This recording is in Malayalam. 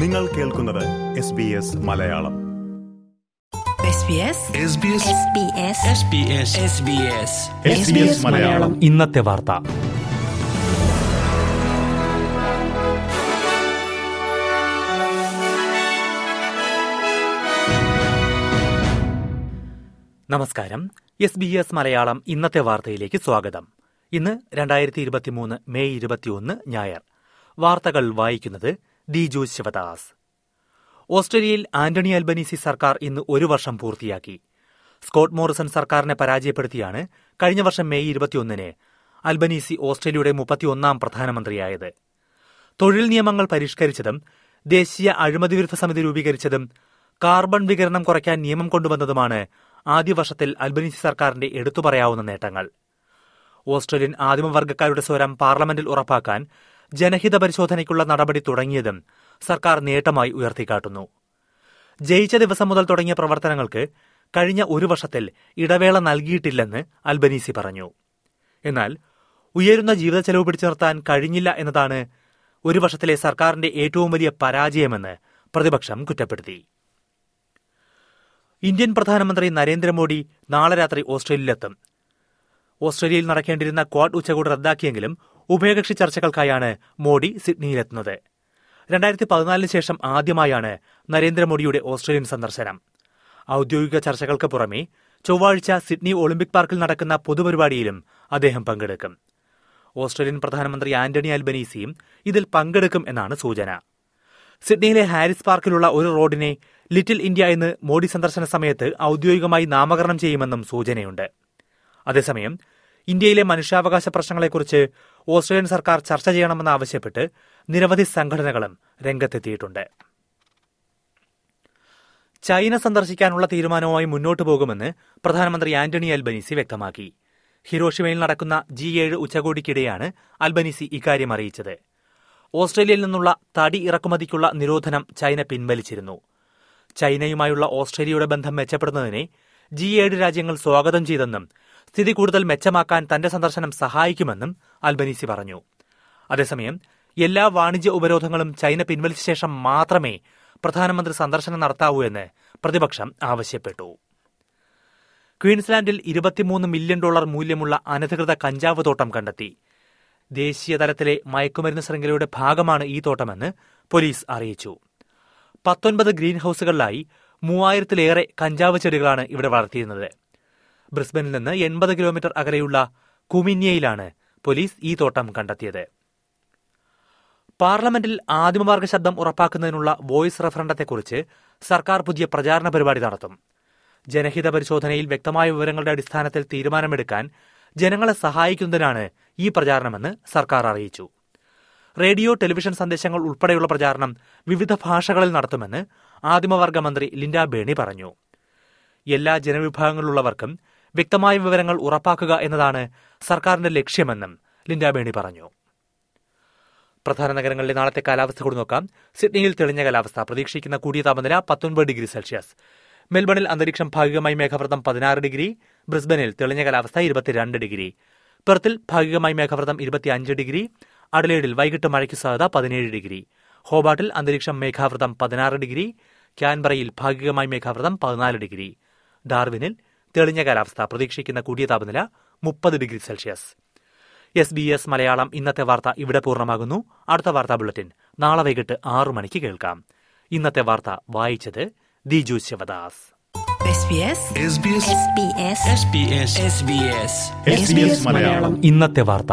നിങ്ങൾ കേൾക്കുന്നത് S B S Malayalam. SBS Malayalam. ഇന്നത്തെ വാർത്ത. നമസ്കാരം. എസ് ബി എസ് മലയാളം ഇന്നത്തെ വാർത്തയിലേക്ക് സ്വാഗതം. ഇന്ന് രണ്ടായിരത്തി ഇരുപത്തിമൂന്ന് മെയ് ഇരുപത്തിയൊന്ന് ഞായർ. വാർത്തകൾ വായിക്കുന്നത് ദിജു ശിവദാസ്. ഓസ്ട്രേലിയയിൽ ആന്റണി അൽബനീസി സർക്കാർ ഇന്ന് ഒരു വർഷം പൂർത്തിയാക്കി. സ്കോട്ട് മോറിസൺ സർക്കാരിനെ പരാജയപ്പെടുത്തിയാണ് കഴിഞ്ഞ വർഷം മെയ് ഇരുപത്തിയൊന്നിന് അൽബനീസി ഓസ്ട്രേലിയയുടെ മുപ്പത്തിയൊന്നാം പ്രധാനമന്ത്രിയായത്. തൊഴിൽ നിയമങ്ങൾ പരിഷ്കരിച്ചതും ദേശീയ അഴിമതി വിരുദ്ധ സമിതി രൂപീകരിച്ചതും കാർബൺ വികരണം കുറയ്ക്കാൻ നിയമം കൊണ്ടുവന്നതുമാണ് ആദ്യ വർഷത്തിൽ അൽബനീസി സർക്കാരിന്റെ എടുത്തുപറയാവുന്ന നേട്ടങ്ങൾ. ഓസ്ട്രേലിയൻ ആദിമവർഗക്കാരുടെ സ്വരം പാർലമെന്റിൽ ഉറപ്പാക്കാൻ ജനഹിത പരിശോധനയ്ക്കുള്ള നടപടി തുടങ്ങിയതും സർക്കാർ നേട്ടമായി ഉയർത്തിക്കാട്ടുന്നു. ജയിച്ച ദിവസം മുതൽ തുടങ്ങിയ പ്രവർത്തനങ്ങൾക്ക് കഴിഞ്ഞ ഒരു വർഷത്തിൽ ഇടവേള നൽകിയിട്ടില്ലെന്ന് അൽബനീസി പറഞ്ഞു. എന്നാൽ ഉയരുന്ന ജീവിത ചെലവ് പിടിച്ചു നിർത്താൻ കഴിഞ്ഞില്ല എന്നതാണ് ഒരു വർഷത്തിലെ സർക്കാരിന്റെ ഏറ്റവും വലിയ പരാജയമെന്ന് പ്രതിപക്ഷം കുറ്റപ്പെടുത്തി. ഇന്ത്യൻ പ്രധാനമന്ത്രി നരേന്ദ്രമോദി നാളെ രാത്രി ഓസ്ട്രേലിയയിലെത്തും ഓസ്ട്രേലിയയിൽ നടക്കേണ്ടിരുന്ന ക്വാഡ് ഉച്ചകോടി റദ്ദാക്കിയെങ്കിലും ഉഭയകക്ഷി ചർച്ചകൾക്കായാണ് മോഡി സിഡ്നിയിലെത്തുന്നത്. രണ്ടായിരത്തി പതിനാലിന് ശേഷം ആദ്യമായാണ് നരേന്ദ്രമോദിയുടെ ഓസ്ട്രേലിയൻ സന്ദർശനം. ഔദ്യോഗിക ചർച്ചകൾക്ക് പുറമെ ചൊവ്വാഴ്ച സിഡ്നി ഒളിമ്പിക് പാർക്കിൽ നടക്കുന്ന പൊതുപരിപാടിയിലും അദ്ദേഹം പങ്കെടുക്കും. ഓസ്ട്രേലിയൻ പ്രധാനമന്ത്രി ആന്റണി അൽബനീസിയും ഇതിൽ പങ്കെടുക്കും എന്നാണ് സൂചന. സിഡ്നിയിലെ ഹാരിസ് പാർക്കിലുള്ള ഒരു റോഡിനെ ലിറ്റിൽ ഇന്ത്യ എന്ന് മോഡി സന്ദർശന സമയത്ത് ഔദ്യോഗികമായി നാമകരണം ചെയ്യുമെന്നും സൂചനയുണ്ട്. അതേസമയം ഇന്ത്യയിലെ മനുഷ്യാവകാശ പ്രശ്നങ്ങളെക്കുറിച്ച് ഓസ്ട്രേലിയൻ സർക്കാർ ചർച്ച ചെയ്യണമെന്നാവശ്യപ്പെട്ട് നിരവധി സംഘടനകളും രംഗത്തെത്തിയിട്ടുണ്ട്. ചൈന സന്ദർശിക്കാനുള്ള തീരുമാനവുമായി മുന്നോട്ടു പോകുമെന്ന് പ്രധാനമന്ത്രി ആന്റണി അൽബനീസി വ്യക്തമാക്കി. ഹിരോഷിമയിൽ നടക്കുന്ന ജി ഏഴ് ഉച്ചകോടിക്കിടെയാണ് അൽബനീസി ഇക്കാര്യം അറിയിച്ചത്. ഓസ്ട്രേലിയയിൽ നിന്നുള്ള തടി ഇറക്കുമതിക്കുള്ള നിരോധനം ചൈന പിൻവലിച്ചിരുന്നു. ചൈനയുമായുള്ള ഓസ്ട്രേലിയയുടെ ബന്ധം മെച്ചപ്പെടുന്നതിനെ ജി ഏഴ് രാജ്യങ്ങൾ സ്വാഗതം ചെയ്തെന്നും സ്ഥിതി കൂടുതൽ മെച്ചമാക്കാൻ തന്റെ സന്ദർശനം സഹായിക്കുമെന്നും അൽബനീസി പറഞ്ഞു. അതേസമയം എല്ലാ വാണിജ്യ ഉപരോധങ്ങളും ചൈന പിൻവലിച്ച ശേഷം മാത്രമേ പ്രധാനമന്ത്രി സന്ദർശനം നടത്താവൂ എന്ന് പ്രതിപക്ഷം ആവശ്യപ്പെട്ടു. ക്വീൻസ്ലാൻഡിൽ ഇരുപത്തിമൂന്ന് മില്യൺ ഡോളർ മൂല്യമുള്ള അനധികൃത കഞ്ചാവ് തോട്ടം കണ്ടെത്തി. ദേശീയ തലത്തിലെ മയക്കുമരുന്ന് ശൃംഖലയുടെ ഭാഗമാണ് ഈ തോട്ടമെന്ന് പോലീസ് അറിയിച്ചു. പത്തൊൻപത് ഗ്രീൻ ഹൌസുകളിലായി മൂവായിരത്തിലേറെ കഞ്ചാവ് ചെടികളാണ് ഇവിടെ വളർത്തിയിരുന്നത്. ബ്രിസ്ബനിൽ നിന്ന് എൺപത് കിലോമീറ്റർ അകലെയുള്ള കുമിന്യയിലാണ് പോലീസ് ഈ തോട്ടം കണ്ടെത്തിയത്. പാർലമെന്റിൽ ആദിമവർഗ ശബ്ദം ഉറപ്പാക്കുന്നതിനുള്ള വോയിസ് റഫറണ്ടത്തെക്കുറിച്ച് സർക്കാർ പുതിയ പ്രചാരണ പരിപാടി നടത്തും. ജനഹിത പരിശോധനയിൽ വ്യക്തമായ വിവരങ്ങളുടെ അടിസ്ഥാനത്തിൽ തീരുമാനമെടുക്കാൻ ജനങ്ങളെ സഹായിക്കുന്നതിനാണ് ഈ പ്രചാരണമെന്ന് സർക്കാർ അറിയിച്ചു. റേഡിയോ ടെലിവിഷൻ സന്ദേശങ്ങൾ ഉൾപ്പെടെയുള്ള പ്രചാരണം വിവിധ ഭാഷകളിൽ നടത്തുമെന്ന് ആദിമവർഗ മന്ത്രി ലിൻഡ ബേണി പറഞ്ഞു. എല്ലാ ജനവിഭാഗങ്ങളിലുള്ളവർക്കും വ്യക്തമായ വിവരങ്ങൾ ഉറപ്പാക്കുക എന്നതാണ് സർക്കാരിന്റെ ലക്ഷ്യമെന്നും ലിൻഡ ബേണി പറഞ്ഞു. പ്രധാന നഗരങ്ങളിലെ നാളത്തെ കാലാവസ്ഥ കൂടി നോക്കാം. സിഡ്നിയിൽ തെളിഞ്ഞ കാലാവസ്ഥ. പ്രതീക്ഷിക്കുന്ന കൂടിയ താപനില പത്തൊൻപത് ഡിഗ്രി സെൽഷ്യസ്. മെൽബണിൽ അന്തരീക്ഷം ഭാഗികമായി മേഘാവൃതം പതിനാറ് ഡിഗ്രി. ബ്രിസ്ബനിൽ തെളിഞ്ഞ കാലാവസ്ഥ ഇരുപത്തിരണ്ട് ഡിഗ്രി. പെർത്തിൽ ഭാഗികമായി മേഘാവൃതം ഇരുപത്തിയഞ്ച് ഡിഗ്രി. അഡലേഡിൽ വൈകിട്ട് മഴയ്ക്ക് സാധ്യത പതിനേഴ് ഡിഗ്രി. ഹോബാട്ടിൽ അന്തരീക്ഷം മേഘാവൃതം പതിനാറ് ഡിഗ്രി ക്യാൻബറയിൽ ഭാഗികമായി മേഘാവൃതം പതിനാല് ഡിഗ്രി. ഡാർവിനിൽ തെളിഞ്ഞ കാലാവസ്ഥ പ്രതീക്ഷിക്കുന്ന കൂടിയ താപനില മുപ്പത് degree Celsius. S B S Malayalam ഇന്നത്തെ വാർത്ത ഇവിടെ പൂർണമാകുന്നു. അടുത്ത വാർത്താ ബുള്ളറ്റിൻ നാളെ വൈകിട്ട് ആറു മണിക്ക് കേൾക്കാം. ഇന്നത്തെ വാർത്ത വായിച്ചത് ദിജു ശിവദാസ്. ഇന്നത്തെ വാർത്ത.